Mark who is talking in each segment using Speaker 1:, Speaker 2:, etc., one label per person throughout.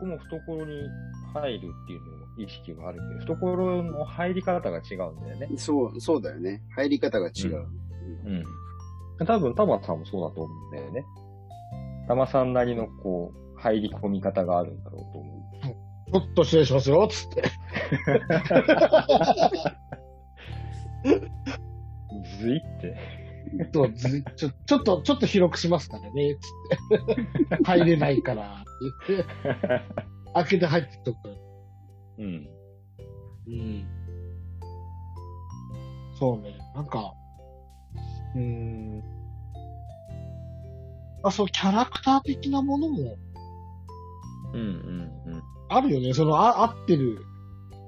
Speaker 1: 僕も懐に入るっていうの意識はあるけど、懐の入り方が違うんだよね。
Speaker 2: そう、そうだよね。入り方が違う。
Speaker 1: うん。多分、タマさんもそうだと思うんだよね。タマさんなりのこう、入り込み方があるんだろうと思う。
Speaker 3: ちょっと失礼しますよ、つって。
Speaker 1: ずいって。
Speaker 3: そうずちょちょっと、ちょっと広くしますからね、つって。入れないから、って言って、開けて入ってっとく。
Speaker 1: うん。
Speaker 3: うん。そうね、なんか、うーん。あ、そう、キャラクター的なものも
Speaker 1: うんうん
Speaker 3: あるよね。その、あ、合ってる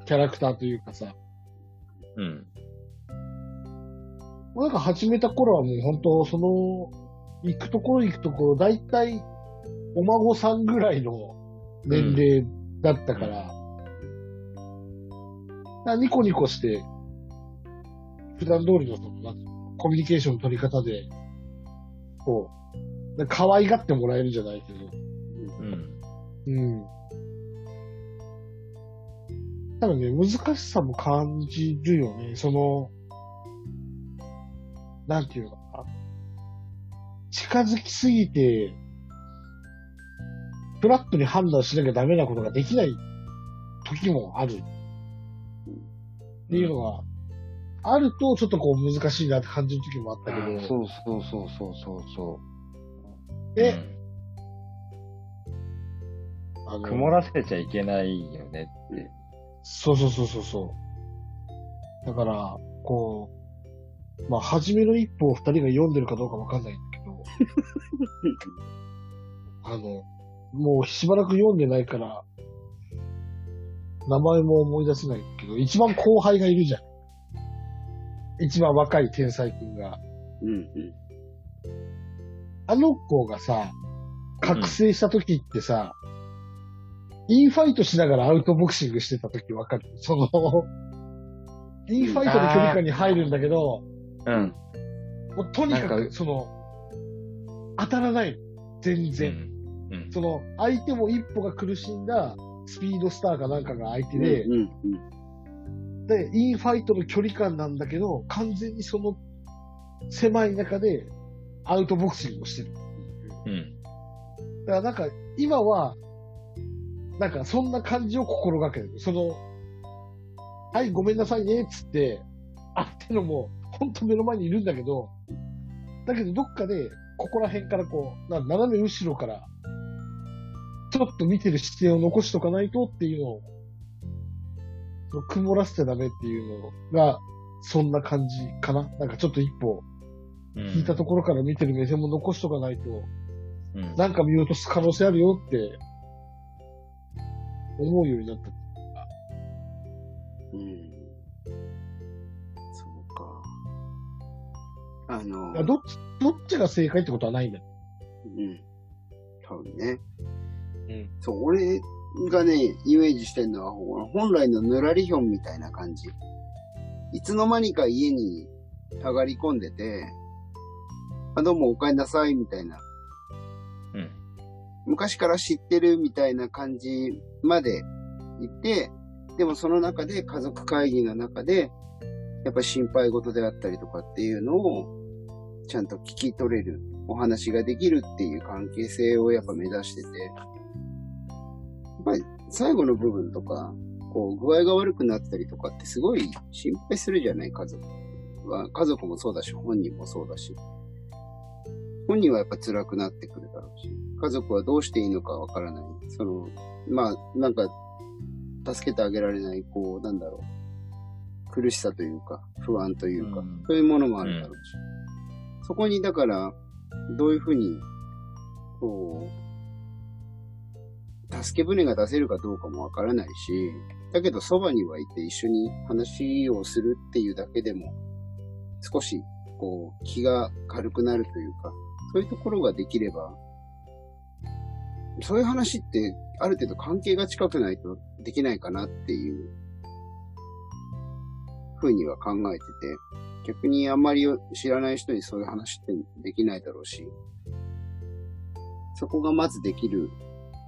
Speaker 3: キャラクターというかさ。
Speaker 1: うん。
Speaker 3: なんか始めた頃はもう本当、その、行くところ行くところ、だいたいお孫さんぐらいの年齢だったから、だからニコニコして、普段通りのその、なんコミュニケーションの取り方で、こう、可愛がってもらえるじゃないけど、
Speaker 1: うん。
Speaker 3: うん。ただね、難しさも感じるよね。その、なんていうのかな。近づきすぎて、フラットに判断しなきゃダメなことができない時もある。っていうのが、あるとちょっとこう難しいなって感じる時もあったけど、
Speaker 1: そうそうそうそうそうそう。
Speaker 3: で、
Speaker 1: うん
Speaker 3: あの
Speaker 1: 曇らせちゃいけないよねって。
Speaker 3: そうそうそうそうそう。だから、こう、まあ、初めの一歩を二人が読んでるかどうかわかんないんだけど、あの、もうしばらく読んでないから、名前も思い出せないけど、一番後輩がいるじゃん。一番若い天才君が。
Speaker 2: うんうん。
Speaker 3: あの子がさ、覚醒した時ってさ、インファイトしながらアウトボクシングしてた時わかる？その、インファイトで距離感に入るんだけど、
Speaker 1: うん。
Speaker 3: もうとにかく、その、当たらない。全然。
Speaker 1: うん。
Speaker 3: その、相手も一歩が苦しんだスピードスターかなんかが相手で、
Speaker 2: うんうん。
Speaker 3: で、インファイトの距離感なんだけど、完全にその狭い中でアウトボクシングをしてる。
Speaker 1: うん。
Speaker 3: だからなんか、今は、なんかそんな感じを心がける。その、はい、ごめんなさいね、つって、相手のもう、ほんと目の前にいるんだけど、だけどどっかで、ここら辺からこう、な斜め後ろから、ちょっと見てる視点を残しとかないとっていうのを、その曇らせちゃダメっていうのが、そんな感じかななんかちょっと一歩、
Speaker 1: うん。
Speaker 3: 引いたところから見てる目線も残しとかないと、
Speaker 1: うん。
Speaker 3: なんか見落とす可能性あるよって、思うようになった。
Speaker 2: うん。あの、
Speaker 3: あどっち、どっちが正解ってことはないんだよ。
Speaker 2: うん。多分ね。
Speaker 3: うん。
Speaker 2: そう、俺がね、イメージしてるのは、本来のぬらりひょんみたいな感じ。いつの間にか家に上がり込んでて、あ、どうもお帰りなさい、みたいな。
Speaker 1: うん。
Speaker 2: 昔から知ってるみたいな感じまで行って、でもその中で家族会議の中で、やっぱり心配事であったりとかっていうのを、ちゃんと聞き取れる、お話ができるっていう関係性をやっぱ目指してて、やっぱり最後の部分とか、こう具合が悪くなったりとかってすごい心配するじゃない家族は。家族もそうだし、本人もそうだし。本人はやっぱ辛くなってくるだろうし、家族はどうしていいのかわからない。その、まあ、なんか、助けてあげられない、こう、なんだろう。苦しさというか、不安というか、
Speaker 1: うん
Speaker 2: そういうものもあるだろうし。そこに、だから、どういうふうに、こう、助け舟が出せるかどうかもわからないし、だけどそばにはいて一緒に話をするっていうだけでも、少し、こう、気が軽くなるというか、そういうところができれば、そういう話って、ある程度関係が近くないとできないかなっていう、ふうには考えてて、逆にあんまり知らない人にそういう話ってできないだろうし、そこがまずできる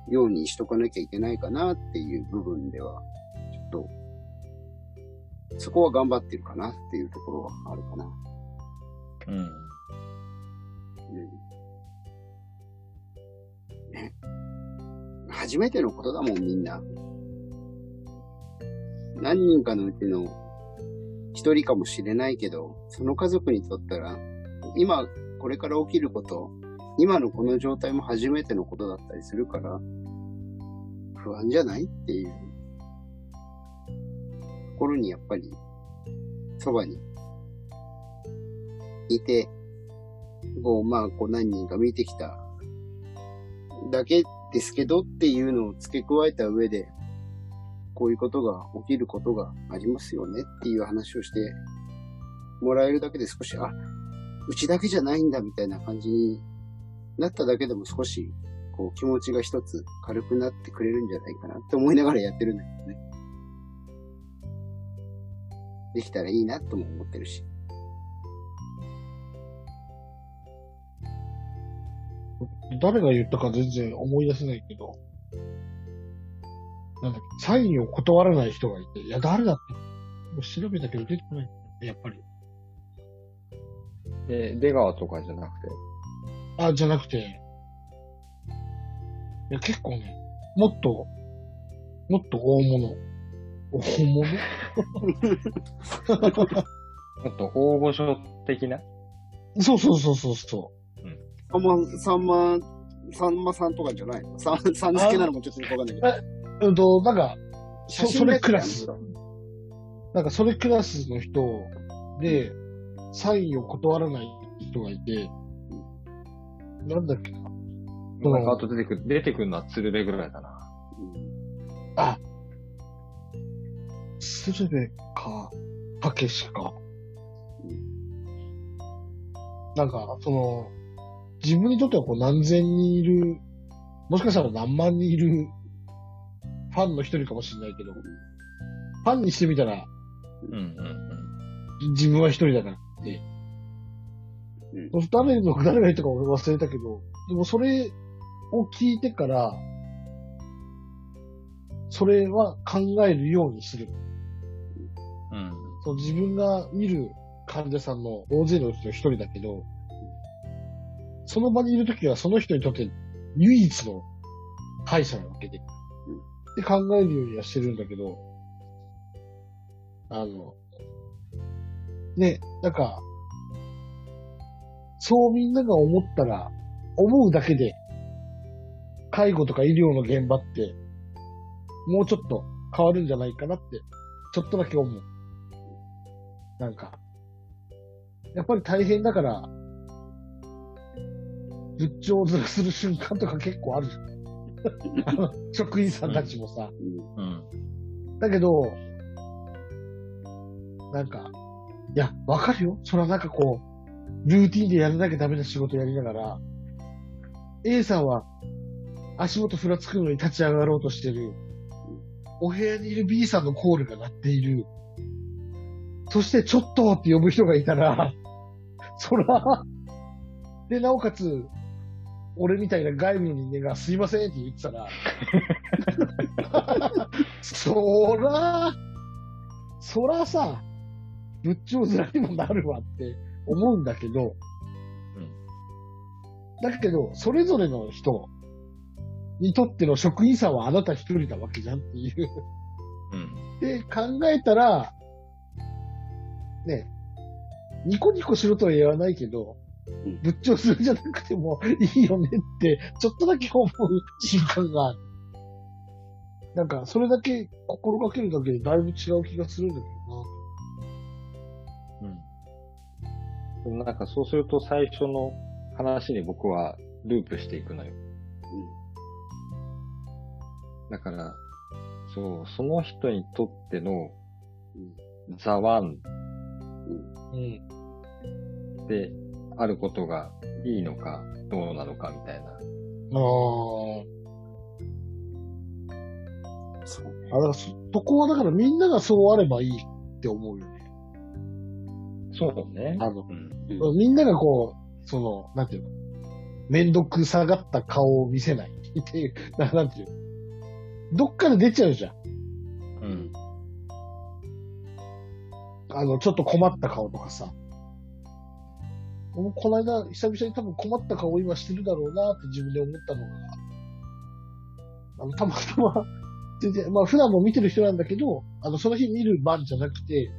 Speaker 2: ようにしとかなきゃいけないかなっていう部分では、ちょっと、そこは頑張ってるかなっていうところはあるかな。
Speaker 1: うん。
Speaker 2: うん。ね。初めてのことだもん、みんな。何人かのうちの一人かもしれないけど、その家族にとったら、今、これから起きること、今のこの状態も初めてのことだったりするから、不安じゃないっていう。ところにやっぱり、そばにいて、こう、まあ、こう何人か見てきただけですけどっていうのを付け加えた上で、こういうことが起きることがありますよねっていう話をしてもらえるだけで少し、あ、うちだけじゃないんだみたいな感じになっただけでも少し、こう気持ちが一つ軽くなってくれるんじゃないかなって思いながらやってるんだけどね。できたらいいなとも思ってるし。
Speaker 3: 誰が言ったか全然思い出せないけど、なんだっけ、サインを断らない人がいて、いや、誰だって、もう調べたけど出てこないやっぱり。
Speaker 1: え、出川とかじゃなくて？
Speaker 3: あ、じゃなくて、いや、結構ね、もっと、もっと大物。大物？
Speaker 1: もっと大御所的な？
Speaker 3: そうそうそうそうそ
Speaker 2: さんま、さんま、さんまさんとかじゃないのさん、さん付けなのもちょっとよくわかんないけど。
Speaker 3: う。うんと、なんか、そそれクラス。
Speaker 2: だ
Speaker 3: なんかそれクラスの人で、サインを断らない人がいて、なんだっけな。
Speaker 1: なんかあと出てくる、出てくるのは鶴瓶ぐらいだな。
Speaker 3: あ、鶴瓶か、たけしか。なんか、その、自分にとってはこう何千人いる、もしかしたら何万人いるファンの一人かもしれないけど、ファンにしてみたら
Speaker 1: うんうん
Speaker 3: 自分は一人だからって。
Speaker 2: うん
Speaker 3: 誰の、誰が言ったか俺忘れたけど、でもそれを聞いてから、それは考えるようにする。
Speaker 1: うん。うん。
Speaker 3: そう自分が見る患者さんの大勢のうちの一人だけど、その場にいるときはその人にとって唯一の歯医者なわけで。って考えるようにはしてるんだけど、あの、ね、なんか、そうみんなが思ったら、思うだけで、介護とか医療の現場って、もうちょっと変わるんじゃないかなって、ちょっとだけ思う。なんか、やっぱり大変だから、仏頂をずらする瞬間とか結構あるじゃん。あの職員さんたちもさ。だけど、なんか、いや、わかるよ。それはなんかこう、ルーティンでやらなきゃダメな仕事やりながら、A さんは足元ふらつくのに立ち上がろうとしてる。お部屋にいる B さんのコールが鳴っている。そして、ちょっとって呼ぶ人がいたら、そら、で、なおかつ、俺みたいな外部の人間がすいませんって言ってたら、そら、そらさ、仏頂面にもなるわって思うんだけど、だけど、それぞれの人にとっての職員さんはあなた一人なわけじゃんっていう。
Speaker 1: うん。
Speaker 3: で、考えたら、ね、ニコニコしろとは言わないけど
Speaker 2: うん、
Speaker 3: 仏頂するじゃなくてもいいよねって、ちょっとだけ思う瞬間がある。なんか、それだけ心がけるだけでだいぶ違う気がするんだけどな。
Speaker 1: うん。でもなんかそうすると最初の話に僕はループしていくのよ。だから、そう、その人にとってのザワン
Speaker 3: うん。
Speaker 1: であることがいいのかどうなのかみたいな。
Speaker 3: ああ。
Speaker 2: そうね。
Speaker 3: あ、だからそ、そこはだからみんながそうあればいいって思うよね。
Speaker 1: そうね。
Speaker 3: あの、
Speaker 1: うん。
Speaker 3: みんながこう、その、なんていうの、めんどくさがった顔を見せない。っていう、ななんていう。どっかで出ちゃうじゃん。
Speaker 1: うん。
Speaker 3: あの、ちょっと困った顔とかさ。この間、久々に多分困った顔を今してるだろうなって自分で思ったのが、あの、たまたま、全然、まあ普段も見てる人なんだけど、あの、その日見る番じゃなくて、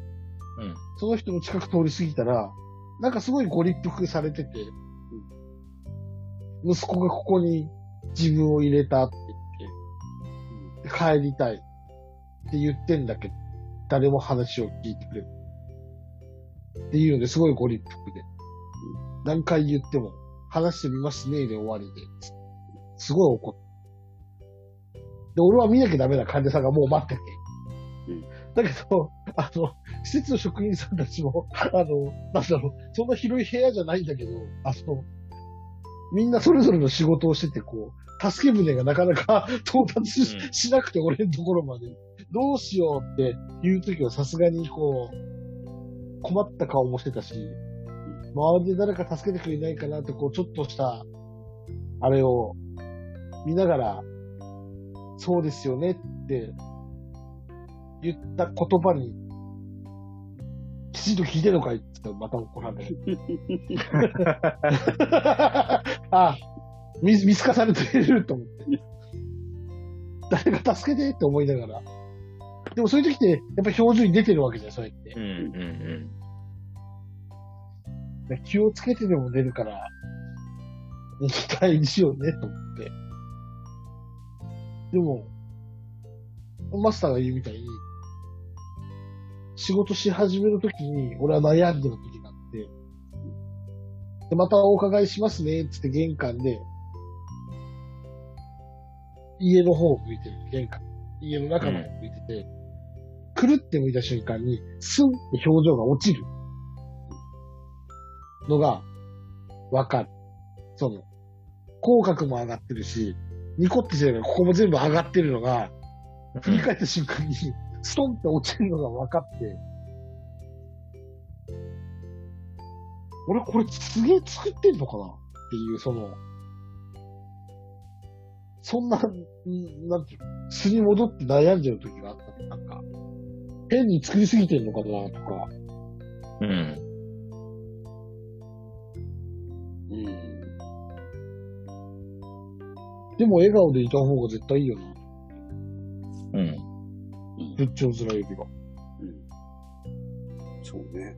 Speaker 1: うん。
Speaker 3: その人の近く通り過ぎたら、なんかすごいご立腹されてて、息子がここに自分を入れたって言って、帰りたいって言ってんだけど、誰も話を聞いてくれる。っていうのですごいご立腹で。何回言っても、話してみますねで終わりで。すごい怒って。で、俺は見なきゃダメな患者さんがもう待ってて。
Speaker 2: うん
Speaker 3: だけど、あの、施設の職員さんたちも、あの、なんだろう、そんな広い部屋じゃないんだけど、あの、みんなそれぞれの仕事をしてて、こう、助け舟がなかなか 到達し,、
Speaker 1: うん
Speaker 3: しなくて、俺のところまで。どうしようっていう時はさすがにこう、困った顔もしてたし、周りで誰か助けてくれないかなって、こう、ちょっとした、あれを見ながら、そうですよねって言った言葉に、きちんと聞いてるのかいって言ったらまた怒られる。あ、見、見透かされてると思って。誰か助けてって思いながら。でもそういう時って、やっぱ表情に出てるわけじゃん、そうやって
Speaker 1: うん。うん。
Speaker 3: 気をつけてでも出るから、期待にしようね、と思って。でも、マスターが言うみたいに、仕事し始めるときに、俺は悩んでる時があって、で、またお伺いしますね、つって玄関で、家の方を向いてる、玄関。家の中の方を向いてて、くるって向いた瞬間に、スンって表情が落ちる。のが、わかる。その、口角も上がってるし、ニコってしてるから、ここも全部上がってるのが、振り返った瞬間に、ストンって落ちるのが分かって、俺これすげえ作ってんのかなっていう、その、そんな、んなんていうの、素に戻って悩んじゃう時があった。なんか、変に作りすぎてんのかなとか、
Speaker 1: うん。
Speaker 2: うん。
Speaker 3: でも笑顔でいた方が絶対いいよな。
Speaker 1: うん。
Speaker 3: 仏頂面よりは。
Speaker 2: うん。そうね。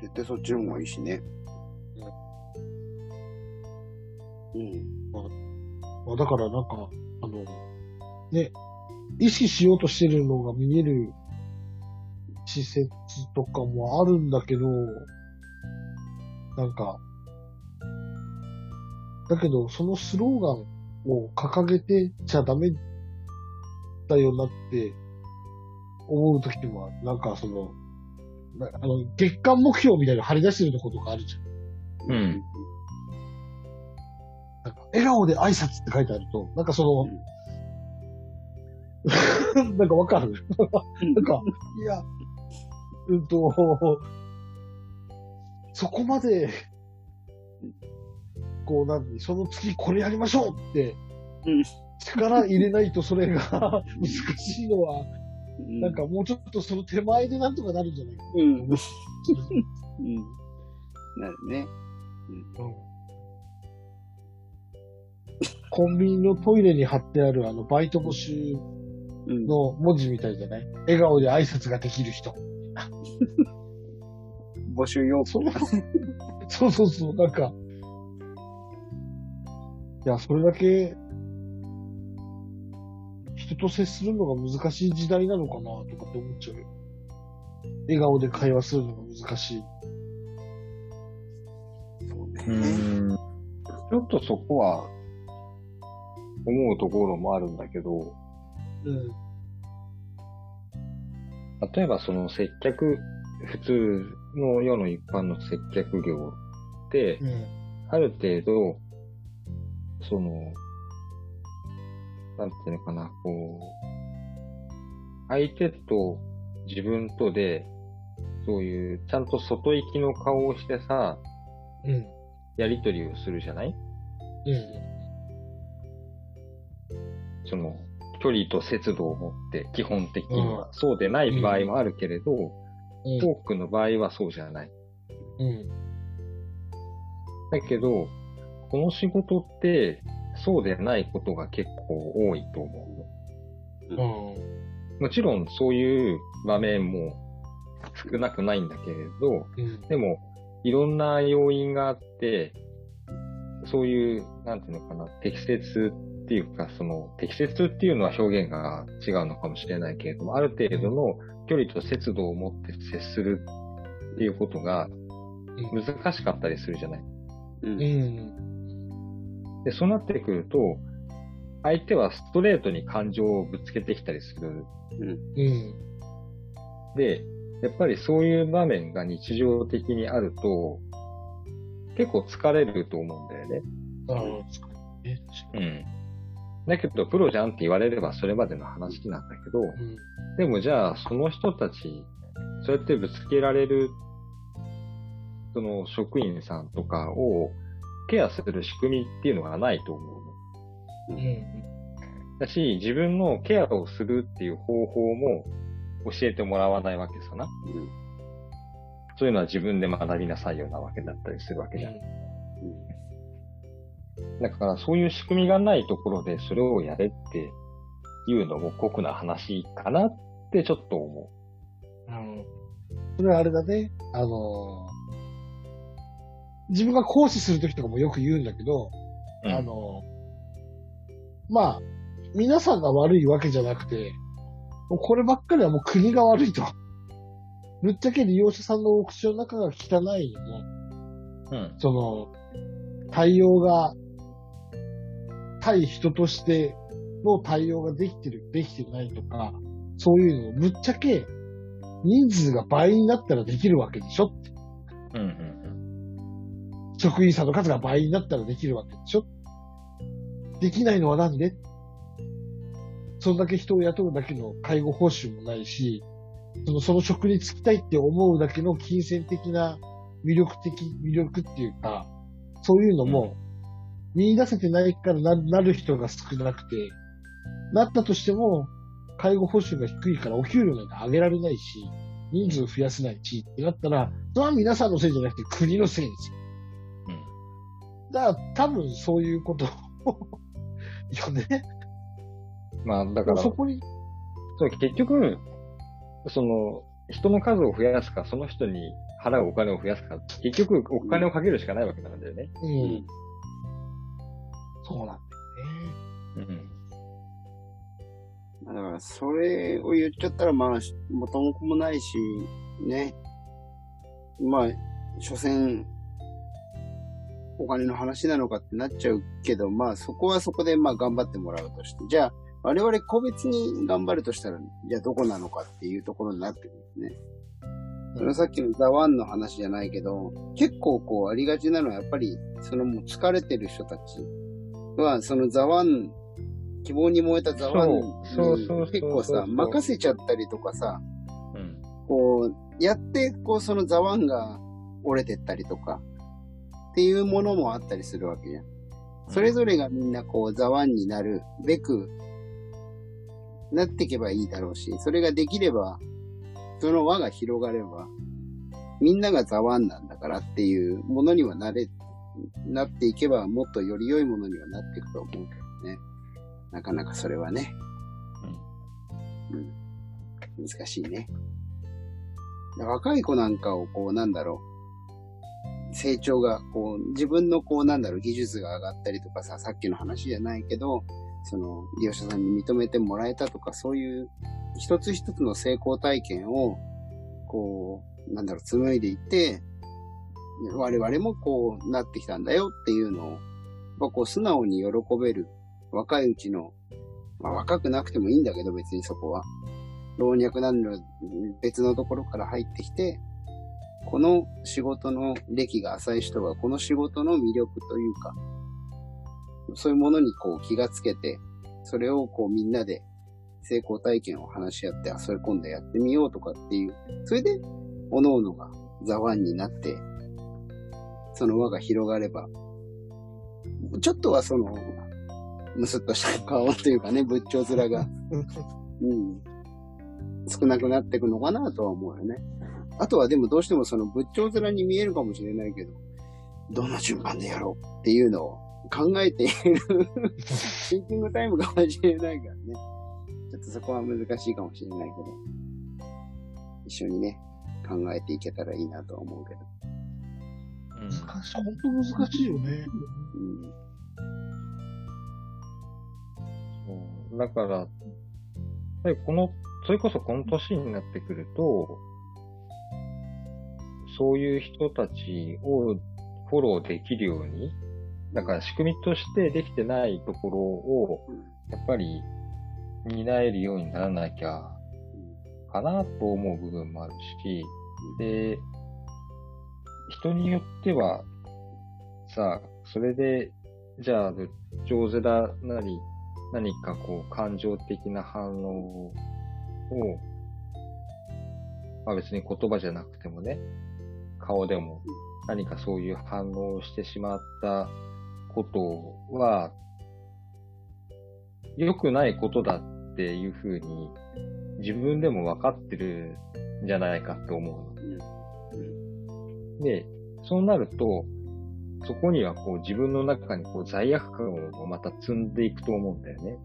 Speaker 2: 絶対そっちの方がいいしね。うん。
Speaker 3: まあ、だからなんか、あの、ね、意識しようとしてるのが見える施設とかもあるんだけど、なんか、だけど、そのスローガンを掲げてちゃダメだよなって思うときは、なんかその、なあの、月間目標みたいなの張り出してるとことかあるじゃん。
Speaker 1: うん。
Speaker 3: なんか、笑顔で挨拶って書いてあると、なんかその、なんかわかる？なんか、いや、うんと、そこまで、こう、なんで、その次これやりましょうって
Speaker 2: うん、
Speaker 3: 力入れないとそれが難しいのは、
Speaker 2: うん。
Speaker 3: なんかもうちょっとその手前でなんとかなるんじゃないか
Speaker 2: うん。うん。
Speaker 3: な。
Speaker 2: なるね。
Speaker 3: コンビニのトイレに貼ってあるあのバイト募集
Speaker 2: うん。
Speaker 3: の文字みたいじゃない？笑顔で挨拶ができる人。
Speaker 2: 募集要
Speaker 3: そのそうそうそう、なんか。いや、それだけ、人と接するのが難しい時代なのかな、とかって思っちゃうよ。笑顔で会話するのが難しい。
Speaker 2: そうね。
Speaker 1: うん。ちょっとそこは、思うところもあるんだけど、
Speaker 3: うん。
Speaker 1: 例えばその接客、普通の世の一般の接客業って、
Speaker 3: うん。
Speaker 1: ある程度、その、なんていうのかな、こう、相手と自分とで、そういう、ちゃんと外行きの顔をしてさ、
Speaker 3: うん。
Speaker 1: やりとりをするじゃない？
Speaker 3: うん。
Speaker 1: その、距離と節度を持って、基本的には。そうでない場合もあるけれど、
Speaker 3: うん。
Speaker 1: 多くの場合はそうじゃない。
Speaker 3: うん。
Speaker 1: だけど、この仕事って、そうでないことが結構多いと思うの。
Speaker 3: うん。
Speaker 1: もちろんそういう場面も少なくないんだけれど、
Speaker 3: うん。
Speaker 1: でも、いろんな要因があって、そういう、なんていうのかな、適切っていうか、その、適切っていうのは表現が違うのかもしれないけれども、ある程度の距離と節度を持って接するっていうことが難しかったりするじゃない。
Speaker 2: うん
Speaker 3: うん。
Speaker 1: で、そうなってくると、相手はストレートに感情をぶつけてきたりする。
Speaker 3: うん。
Speaker 1: で、やっぱりそういう場面が日常的にあると、結構疲れると思うんだよね。うん。だけど、プロじゃんって言われればそれまでの話なんだけど、
Speaker 3: うん。
Speaker 1: でもじゃあ、その人たち、そうやってぶつけられる、その職員さんとかをケアする仕組みっていうのがないと思うの。
Speaker 3: うん。
Speaker 1: だし、自分のケアをするっていう方法も教えてもらわないわけさな。そういうのは自分で学びなさいようなわけだったりするわけじゃん。だからそういう仕組みがないところでそれをやれっていうのも酷な話かなってちょっと思
Speaker 3: うん。それはあれだね。あのー自分が講師するときとかもよく言うんだけど、
Speaker 1: う。うん
Speaker 3: あのーまあ、皆さんが悪いわけじゃなくて、もうこればっかりはもう国が悪いと。ぶっちゃけ利用者さんのお口の中が汚いのも、
Speaker 1: うん。
Speaker 3: その、対応が、対人としての対応ができてる、できてないとか、そういうのをぶっちゃけ、人数が倍になったらできるわけでしょって
Speaker 1: うん。うん。
Speaker 3: 職員さんの数が倍になったらできるわけでしょ？できないのはなんで？そんだけ人を雇うだけの介護報酬もないし、そのその職に就きたいって思うだけの金銭的な魅力的、魅力っていうか、そういうのも見出せてないからななる人が少なくて、なったとしても、介護報酬が低いからお給料なんて上げられないし、人数増やせないしってなったら、それは皆さんのせいじゃなくて国のせいですよ。だから多分そういうこと よね。
Speaker 1: まあ、だから、
Speaker 3: そこに、
Speaker 1: そう結局、その、人の数を増やすか、その人に払うお金を増やすか、結局お金をかけるしかないわけなんだよね。
Speaker 3: うん。そうなんだよね。
Speaker 1: うん。
Speaker 2: だから、それを言っちゃったら、まあ、元も子もないし、ね。まあ、所詮、お金の話なのかってなっちゃうけど、まあ、そこはそこで、まあ、頑張ってもらうとして。じゃあ、我々個別に頑張るとしたら、じゃあどこなのかっていうところになってくるんですね。そのさっきのザワンの話じゃないけど、結構こうありがちなのはやっぱり、そのもう疲れてる人たちは、そのザワン、希望に燃えたザワンに結構さ、任せちゃったりとかさ、
Speaker 1: うん。
Speaker 2: こう、やって、こうそのザワンが折れてったりとか、っていうものもあったりするわけじゃん。それぞれがみんなこうザワンになるべく、なっていけばいいだろうし、それができれば、その輪が広がれば、みんながザワンなんだからっていうものにはなれ、なっていけば、もっとより良いものにはなっていくと思うけどね。なかなかそれはね、うん、難しいね。若い子なんかをこう、なんだろう、成長が、こう、自分のこう、なんだろう、技術が上がったりとかさ、さっきの話じゃないけど、その、利用者さんに認めてもらえたとか、そういう、一つ一つの成功体験を、こう、なんだろう、紡いでいって、我々もこうなってきたんだよっていうのを、まあ、こう素直に喜べる若いうちの、まあ、若くなくてもいいんだけど別にそこは。老若男女別のところから入ってきて、この仕事の歴が浅い人がこの仕事の魅力というか、そういうものにこう気がつけて、それをこうみんなで成功体験を話し合って、あ、それ今度やってみようとかっていう、それで、各々がザワンになって、その輪が広がれば、ちょっとはその、むすっとした顔というかね、仏頂面が、うん、少なくなっていくのかなとは思うよね。あとはでもどうしてもその仏頂面に見えるかもしれないけど、どの順番でやろうっていうのを考えている シンキングタイムかもしれないからね。ちょっとそこは難しいかもしれないけど、一緒にね、考えていけたらいいなとは思うけど。
Speaker 1: うん
Speaker 3: 難しい、本当難しいよね。
Speaker 2: うん。
Speaker 1: そうだから、やっぱりこの、それこそこの年になってくると、そういう人たちをフォローできるように、だから仕組みとしてできてないところを、やっぱり担えるようにならなきゃ、かなと思う部分もあるし、で、人によっては、さあ、それで、じゃあ、仏頂面なり、何かこう、感情的な反応を、まあ別に言葉じゃなくてもね、顔でも何かそういう反応をしてしまったことは、良くないことだっていうふうに、自分でも分かってるんじゃないかって思うの。で、そうなると、そこにはこう自分の中にこう罪悪感をまた積んでいくと思うんだよね。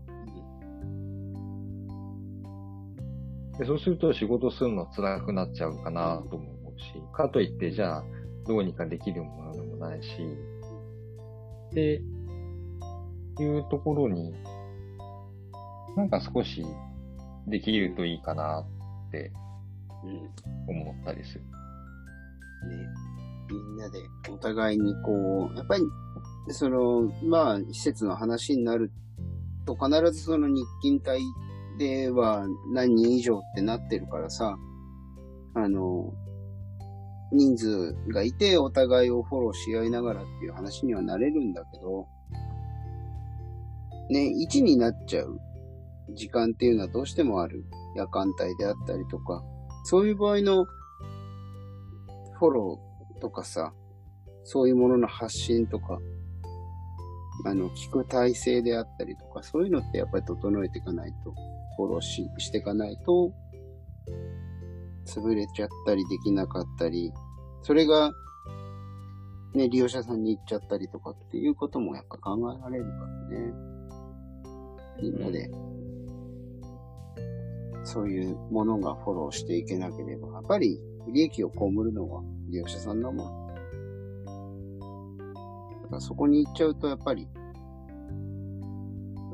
Speaker 1: でそうすると仕事するの辛くなっちゃうかなとも思うし、かといってじゃあどうにかできるものでもないし、っていうところに、なんか少しできるといいかなって。思ったりする。
Speaker 2: ね。みんなでお互いにこう、やっぱり、その、まあ、施設の話になると必ずその日勤隊では何人以上ってなってるからさ、あの、人数がいてお互いをフォローし合いながらっていう話にはなれるんだけど、ね、1になっちゃう時間っていうのはどうしてもある。夜間帯であったりとか、そういう場合のフォローとかさ、そういうものの発信とか、あの、聞く体制であったりとか、そういうのってやっぱり整えていかないと、フォローし、していかないと、潰れちゃったりできなかったり、それが、ね、利用者さんに行っちゃったりとかっていうこともやっぱ考えられるからね。みんなで、そういうものがフォローしていけなければ、やっぱり利益を被るのは利用者さんだもん。だからそこに行っちゃうと、やっぱり、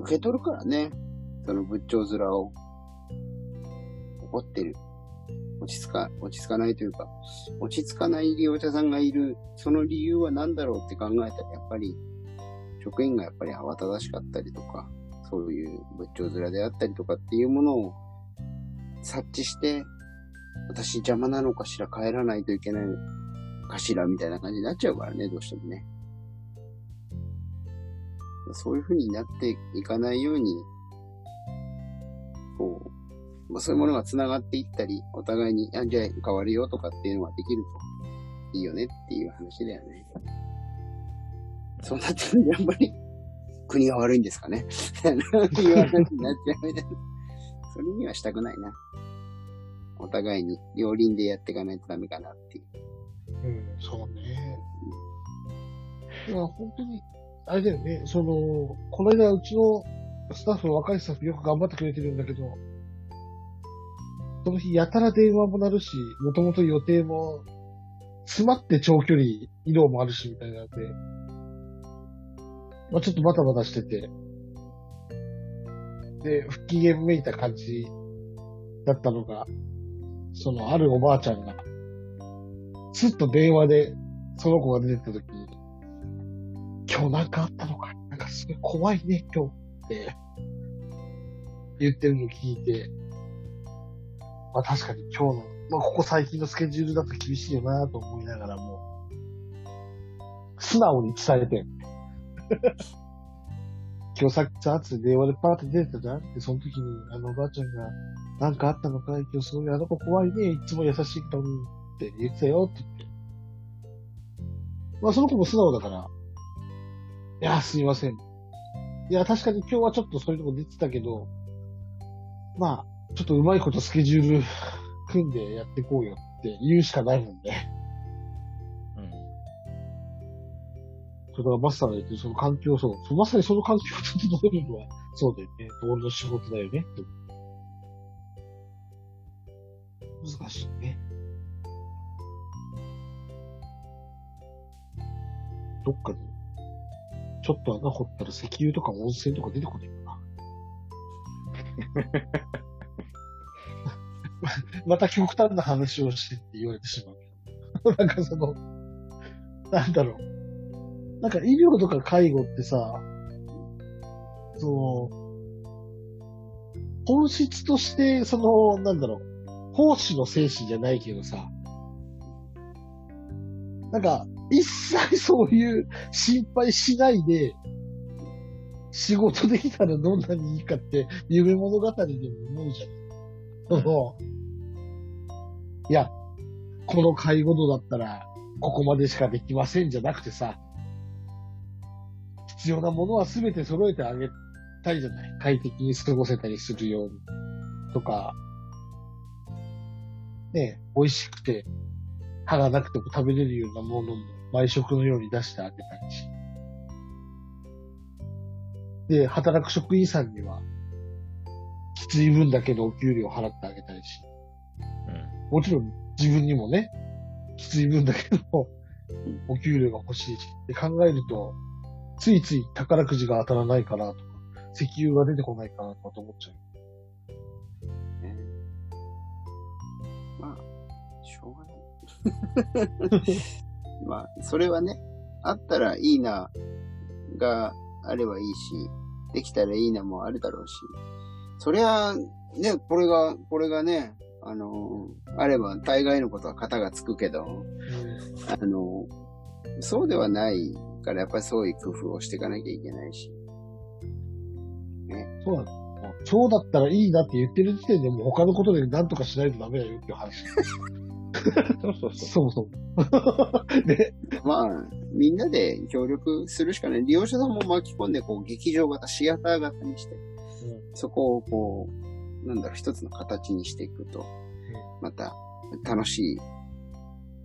Speaker 2: 受け取るからね。その仏頂面を、怒ってる。落ち着か、落ち着かないというか、落ち着かない利用者さんがいる、その理由は何だろうって考えたら、やっぱり、職員がやっぱり慌ただしかったりとか、そういう仏頂面であったりとかっていうものを察知して、私邪魔なのかしら帰らないといけないかしらみたいな感じになっちゃうからね、どうしてもね。そういう風になっていかないように、こう、まあ、そういうものが繋がっていったり、お互いに、あ、じゃあ変わるよとかっていうのができるといいよねっていう話だよね。そうなってくるとやっぱり、国が悪いんですかね？いう話になっちゃうみたいな。それにはしたくないな。お互いに両輪でやっていかないとダメかなっていう。
Speaker 3: うん、そうね。いや、本当に、あれだよね、その、この間うちのスタッフ、若いスタッフよく頑張ってくれてるんだけど、その日やたら電話も鳴るし、もともと予定も、詰まって長距離移動もあるし、みたいなので、まあちょっとバタバタしてて、で、不機嫌めいた感じだったのが、その、あるおばあちゃんが、すっと電話で、その子が出てった時に、今日なんかあったのか？なんかすごい怖いね、今日って、言ってるのを聞いて、まあ確かに今日の、まあここ最近のスケジュールだと厳しいよなと思いながらも、素直に伝えて、今日さっきさ、後で電話でパーって出てたじゃんで、その時に、あのおばあちゃんが、なんかあったのかい今日すごいあの子怖いね、いつも優しいのに、って言ってたよって言って。まあその子も素直だから、いや、すいません。いや、確かに今日はちょっとそういうとこ出てたけど、まあ、ちょっとうまいことスケジュール組んでやっていこうよって言うしかないもんね。
Speaker 1: うん。
Speaker 3: そうだからマスターが言ってるその環境、そう、まさにその環境を整えるのは、そうだよね。俺の仕事だよね。難しいね。どっかに、ちょっと穴掘ったら石油とか温泉とか出てこないかな。また極端な話をしてって言われてしまう。なんかその、なんだろう。なんか医療とか介護ってさ、その、本質として、その、なんだろう、奉仕の精神じゃないけどさ、なんか、一切そういう心配しないで、仕事できたらどんなにいいかって、夢物語でも思うじゃん。その、いや、この介護度だったら、ここまでしかできませんじゃなくてさ、必要なものは全て揃えてあげたいじゃない快適に過ごせたりするように。とか、ね、美味しくて、歯がなくても食べれるようなものも毎食のように出してあげたいし。で、働く職員さんには、きつい分だけのお給料を払ってあげたいし。
Speaker 1: うん。
Speaker 3: もちろん自分にもね、きつい分だけの お給料が欲しいしって考えると、ついつい宝くじが当たらないかなとか、石油が出てこないかなとかと思っちゃう。
Speaker 2: ねまあ、しょうがない。まあ、それはね、あったらいいな、があればいいし、できたらいいなもあるだろうし、そりゃ、ね、これが、これがね、あの、あれば大概のことは型がつくけど、あの、そうではないから、やっぱりそういう工夫をしていかなきゃいけないし。
Speaker 3: そうなの。そうだったらいいなって言ってる時点でもう他のことで何とかしないとダメだよっていう話。
Speaker 1: そ うそうそう。
Speaker 3: そうそう。ね。
Speaker 2: まあ、みんなで協力するしかない。利用者さんも巻き込んで、こう、劇場型、シアター型にして、そこをこう、なんだろう、一つの形にしていくと、また楽しい、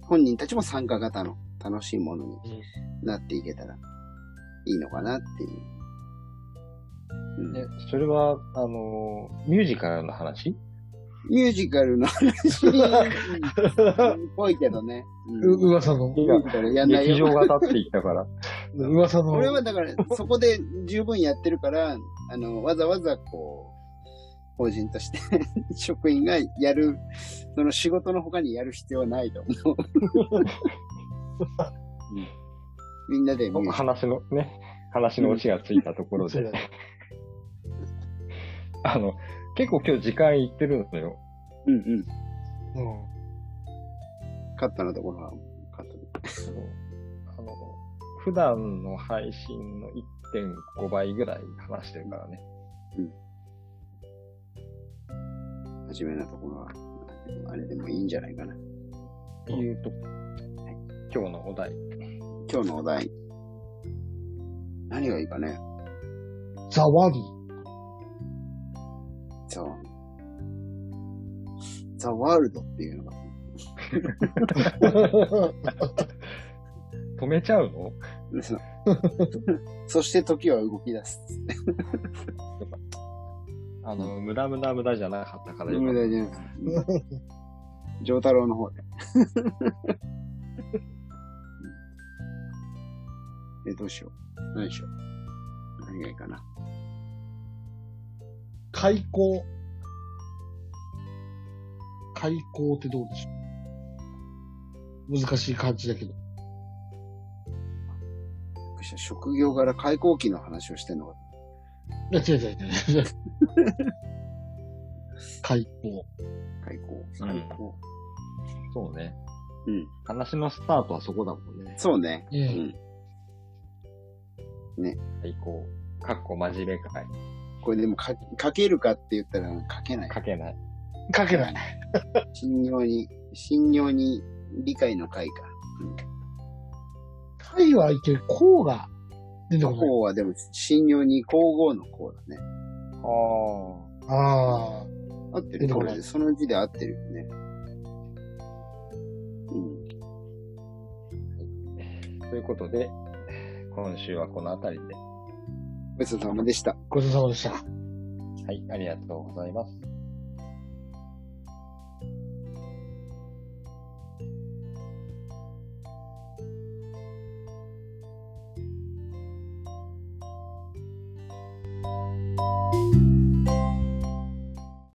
Speaker 2: 本人たちも参加型の楽しいものになっていけたらいいのかなっていう。うん。
Speaker 1: で、それは、あの、ミュージカルの話？
Speaker 2: ミュージカルの話。うんっぽいけどね。うん。
Speaker 3: う、噂の、
Speaker 2: ミュージカルやんないよ。
Speaker 1: 劇場型って言ったから。
Speaker 3: 噂の。
Speaker 2: 俺はだから、そこで十分やってるから、あの、わざわざこう、法人として 職員がやる、その仕事の他にやる必要はないと思う。う んみんなで
Speaker 1: 話のね、話のオチがついたところで あの、結構今日時間いってるのよ。
Speaker 2: うんうん。
Speaker 3: うん。
Speaker 2: カットのところはカットで。
Speaker 1: そうあの、普段の配信の1.5倍ぐらい話してるからね。
Speaker 2: 真面目なところは、あれでもいいんじゃないかな。
Speaker 1: いうと、今日のお題。
Speaker 2: 今日のお題。何がいいかね
Speaker 3: ザワン。
Speaker 2: ザワザワールドっていうのが。
Speaker 1: 止めちゃうの？
Speaker 2: そう そして時は動き出す。
Speaker 1: あの、無駄無駄無駄じゃなかったからよか
Speaker 2: 無
Speaker 1: った
Speaker 2: 駄じゃない。上太郎の方で。え、どうしよう。何しよう。何がいいかな。
Speaker 3: 開口。開口ってどうでしょう難しい感じだけど。
Speaker 2: 職業柄開口期の話をしてんのか。
Speaker 3: いや、違う違う違う違う。開口。
Speaker 2: 開口。
Speaker 1: うん
Speaker 2: 開口。
Speaker 1: そうね。
Speaker 2: うん。
Speaker 1: 話のスタートはそこだもんね。
Speaker 2: そうね。
Speaker 3: う。
Speaker 2: うんん。
Speaker 1: 最高。かっこ真面目会。
Speaker 2: これでもか、書けるかって言ったら書けない。
Speaker 1: 書けない。
Speaker 3: かけない。
Speaker 2: 信用に、信用に理解の会か。
Speaker 3: 回はいける。こうが出てこない。
Speaker 2: こうはでも、信用に皇后の皇だね。
Speaker 1: あ
Speaker 3: ああ。
Speaker 2: 合ってる
Speaker 3: 出て
Speaker 2: これで、その字で合ってるよね。うん。
Speaker 1: あ。ということで、今週はこの辺りで。
Speaker 2: ごちそうさまでした。
Speaker 3: ごちそうさまでした。
Speaker 1: はい、ありがとうございます。